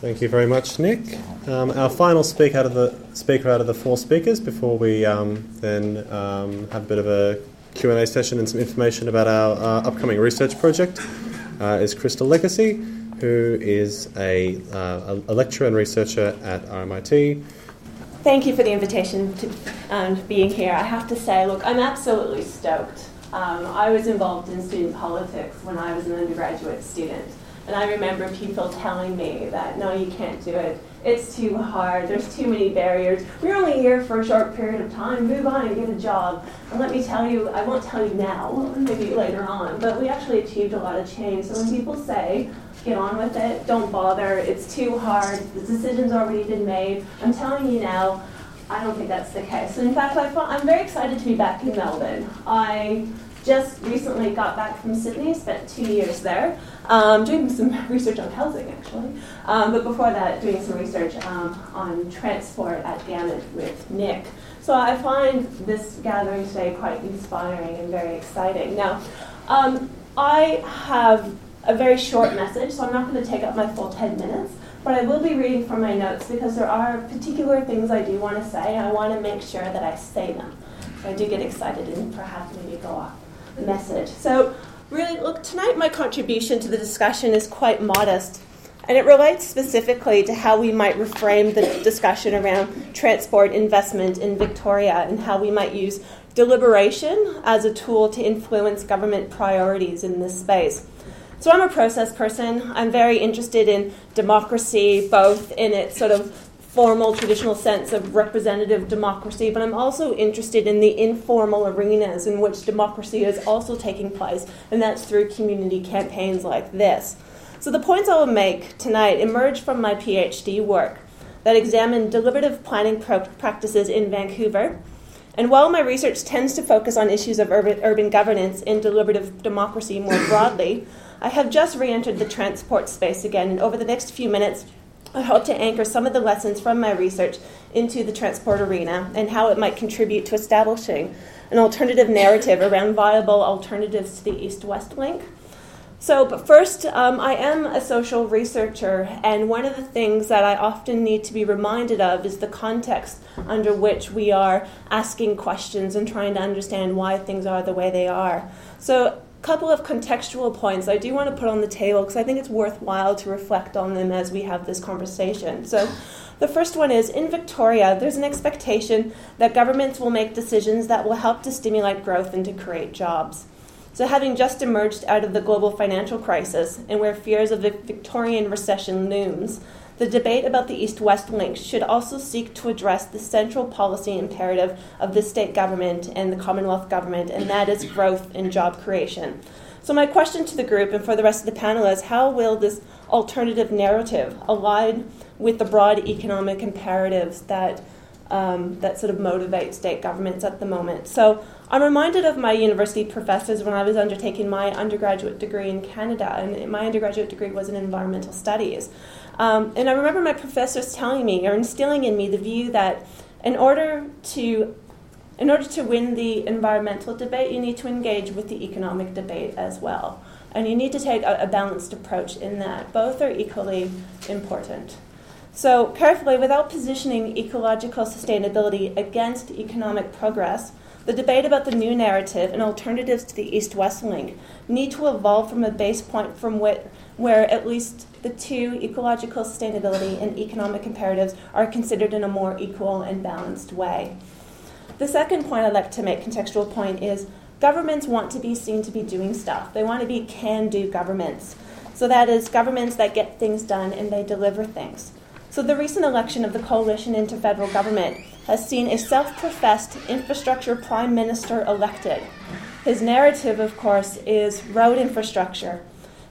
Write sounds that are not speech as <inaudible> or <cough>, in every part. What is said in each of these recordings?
Thank you very much, Nick. Um, our final speaker out of the speaker out of the four speakers before we um, then um, have a bit of a Q&A session and some information about our uh, upcoming research project uh, is Crystal Legacy, who is a, uh, a lecturer and researcher at RMIT. Thank you for the invitation to um, being here. I have to say, look, I'm absolutely stoked. Um, I was involved in student politics when I was an undergraduate student. And I remember people telling me that, no, you can't do it. It's too hard. There's too many barriers. We're only here for a short period of time. Move on and get a job. And let me tell you, I won't tell you now, maybe later on, but we actually achieved a lot of change. So when people say, get on with it, don't bother, it's too hard, the decision's already been made, I'm telling you now, I don't think that's the case. And in fact, I am very excited to be back in Melbourne. I just recently got back from Sydney, spent two years there, um, doing <laughs> some research on housing actually. Um, but before that, doing some research um, on transport at Gamut with Nick. So I find this gathering today quite inspiring and very exciting. Now, um, I have a very short message, so I'm not going to take up my full 10 minutes. But I will be reading from my notes because there are particular things I do want to say. I want to make sure that I say them. So I do get excited and perhaps maybe go off message. So, really, look, tonight my contribution to the discussion is quite modest, and it relates specifically to how we might reframe the discussion around transport investment in Victoria and how we might use deliberation as a tool to influence government priorities in this space. So, I'm a process person. I'm very interested in democracy, both in its sort of formal traditional sense of representative democracy, but I'm also interested in the informal arenas in which democracy is also taking place, and that's through community campaigns like this. So the points I will make tonight emerge from my PhD work that examined deliberative planning pro- practices in Vancouver. And while my research tends to focus on issues of urban, urban governance and deliberative democracy more broadly, I have just re entered the transport space again, and over the next few minutes, I hope to anchor some of the lessons from my research into the transport arena and how it might contribute to establishing an alternative narrative around viable alternatives to the east west link. So, but first, um, I am a social researcher, and one of the things that I often need to be reminded of is the context under which we are asking questions and trying to understand why things are the way they are. So, couple of contextual points I do want to put on the table because I think it's worthwhile to reflect on them as we have this conversation. So, the first one is in Victoria, there's an expectation that governments will make decisions that will help to stimulate growth and to create jobs. So, having just emerged out of the global financial crisis and where fears of a Victorian recession looms, the debate about the East West link should also seek to address the central policy imperative of the state government and the Commonwealth government, and that is growth and job creation. So, my question to the group and for the rest of the panel is how will this alternative narrative align with the broad economic imperatives that, um, that sort of motivate state governments at the moment? So, I'm reminded of my university professors when I was undertaking my undergraduate degree in Canada, and my undergraduate degree was in environmental studies. Um, and I remember my professors telling me or instilling in me the view that in order to in order to win the environmental debate, you need to engage with the economic debate as well. And you need to take a, a balanced approach in that. Both are equally important. So, carefully, without positioning ecological sustainability against economic progress, the debate about the new narrative and alternatives to the East West link need to evolve from a base point from which where at least the two ecological sustainability and economic imperatives are considered in a more equal and balanced way. The second point I'd like to make, contextual point, is governments want to be seen to be doing stuff. They want to be can do governments. So that is governments that get things done and they deliver things. So the recent election of the coalition into federal government has seen a self professed infrastructure prime minister elected. His narrative, of course, is road infrastructure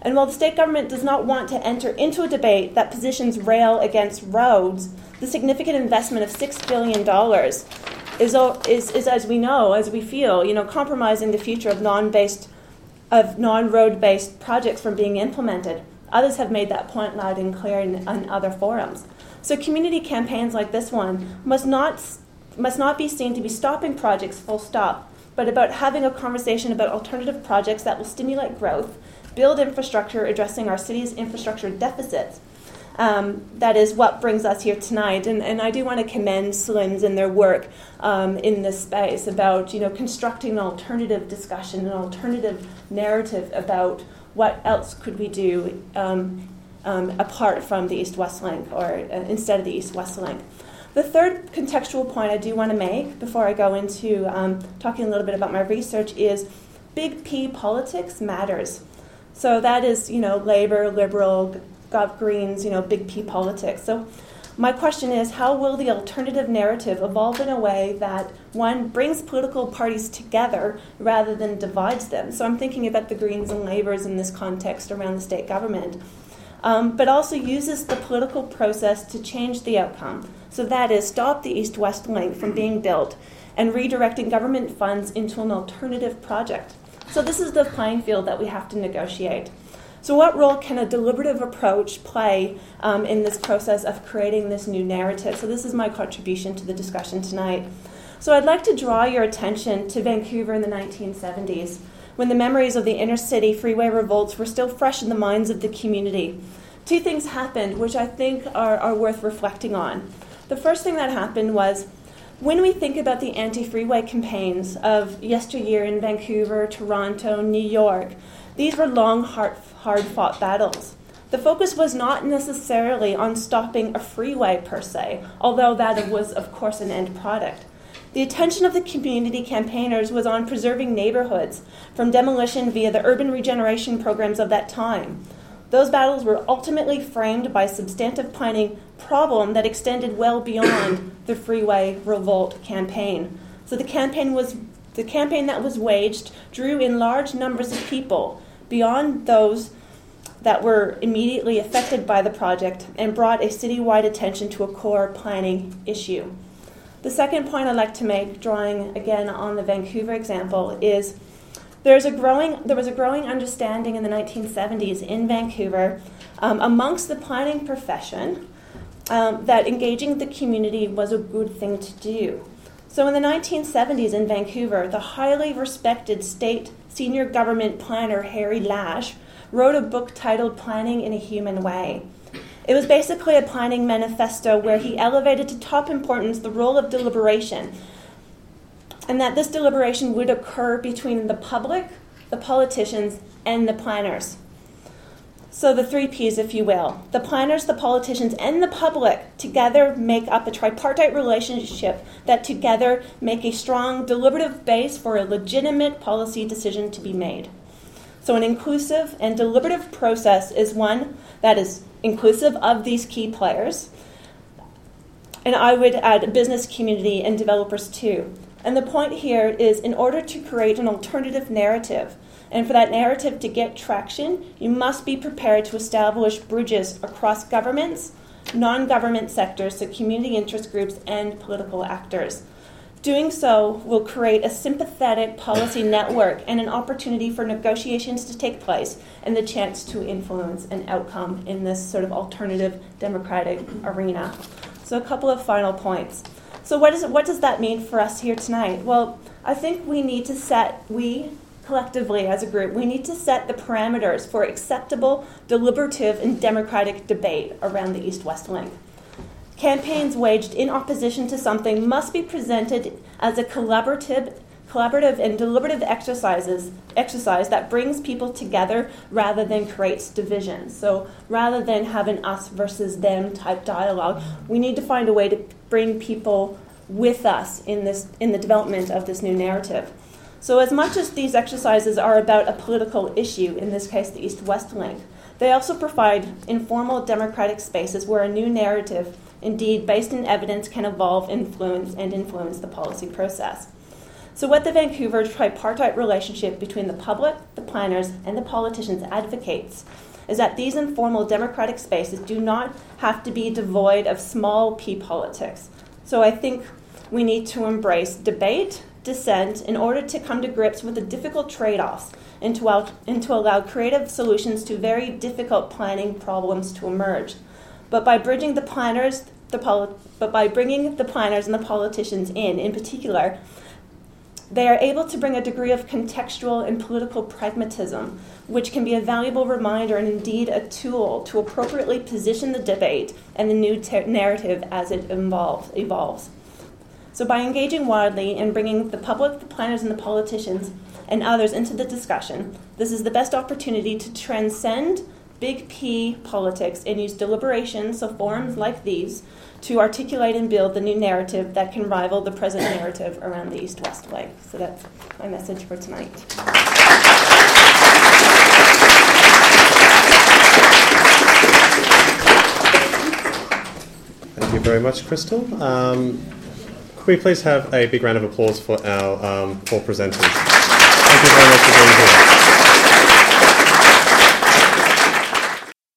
and while the state government does not want to enter into a debate that positions rail against roads, the significant investment of $6 billion is, is, is, as we know, as we feel, you know, compromising the future of non-based, of non-road based projects from being implemented. Others have made that point loud and clear in, in other forums. So community campaigns like this one must not, must not be seen to be stopping projects full stop, but about having a conversation about alternative projects that will stimulate growth build infrastructure addressing our city's infrastructure deficits, Um, that is what brings us here tonight. And, and I do want to commend SLiMS and their work um, in this space about you know, constructing an alternative discussion, an alternative narrative about what else could we do um, um apart from the East West Link or uh, instead of the East West Link. The third contextual point I do want to make before I go into um, talking a little bit about my research is big P politics matters. So that is, you know, labor, liberal, Gov Greens, you know, big P politics. So my question is how will the alternative narrative evolve in a way that one brings political parties together rather than divides them? So I'm thinking about the Greens and Labours in this context around the state government. Um, but also uses the political process to change the outcome. So that is stop the east west link from being built and redirecting government funds into an alternative project. So this is the playing field that we have to negotiate. So, what role can a deliberative approach play um, in this process of creating this new narrative? So, this is my contribution to the discussion tonight. So, I'd like to draw your attention to Vancouver in the 1970s, when the memories of the inner city freeway revolts were still fresh in the minds of the community. Two things happened which I think are, are worth reflecting on. The first thing that happened was when we think about the anti freeway campaigns of yesteryear in Vancouver, Toronto, New York, these were long, hard fought battles. The focus was not necessarily on stopping a freeway per se, although that was, of course, an end product. The attention of the community campaigners was on preserving neighborhoods from demolition via the urban regeneration programs of that time. Those battles were ultimately framed by a substantive planning problem that extended well beyond the freeway revolt campaign. So the campaign was the campaign that was waged drew in large numbers of people beyond those that were immediately affected by the project and brought a citywide attention to a core planning issue. The second point I'd like to make, drawing again on the Vancouver example, is there's a growing, there was a growing understanding in the 1970s in Vancouver um, amongst the planning profession um, that engaging the community was a good thing to do. So in the 1970s in Vancouver, the highly respected state senior government planner Harry Lash wrote a book titled Planning in a Human Way. It was basically a planning manifesto where he elevated to top importance the role of deliberation and that this deliberation would occur between the public, the politicians, and the planners. So, the three P's, if you will. The planners, the politicians, and the public together make up a tripartite relationship that together make a strong deliberative base for a legitimate policy decision to be made. So, an inclusive and deliberative process is one that is inclusive of these key players. And I would add business community and developers too. And the point here is in order to create an alternative narrative, and for that narrative to get traction, you must be prepared to establish bridges across governments, non government sectors, so community interest groups, and political actors. Doing so will create a sympathetic policy <coughs> network and an opportunity for negotiations to take place and the chance to influence an outcome in this sort of alternative democratic arena. So, a couple of final points. So what, is, what does that mean for us here tonight? Well, I think we need to set, we collectively as a group, we need to set the parameters for acceptable, deliberative, and democratic debate around the East West Link. Campaigns waged in opposition to something must be presented as a collaborative, collaborative and deliberative exercises, exercise that brings people together rather than creates divisions. So rather than have an us versus them type dialogue, we need to find a way to bring people with us in this in the development of this new narrative. So as much as these exercises are about a political issue, in this case the East-West link, they also provide informal democratic spaces where a new narrative, indeed based in evidence, can evolve, influence, and influence the policy process. So, what the Vancouver tripartite relationship between the public, the planners, and the politicians advocates is that these informal democratic spaces do not have to be devoid of small p politics. So I think we need to embrace debate, dissent, in order to come to grips with the difficult trade offs and to, allow, and to allow creative solutions to very difficult planning problems to emerge. But by bridging the planners, the poli- but by bringing the planners and the politicians in, in particular, They are able to bring a degree of contextual and political pragmatism, which can be a valuable reminder and indeed a tool to appropriately position the debate and the new ter- narrative as it evolve, evolves. So, by engaging widely and bringing the public, the planners, and the politicians and others into the discussion, this is the best opportunity to transcend big P politics and use deliberations so forums like these, to articulate and build the new narrative that can rival the present narrative around the East West Way. So that's my message for tonight. Thank you very much, Crystal. Um, could we please have a big round of applause for our um, four presenters? Thank you very much for being here.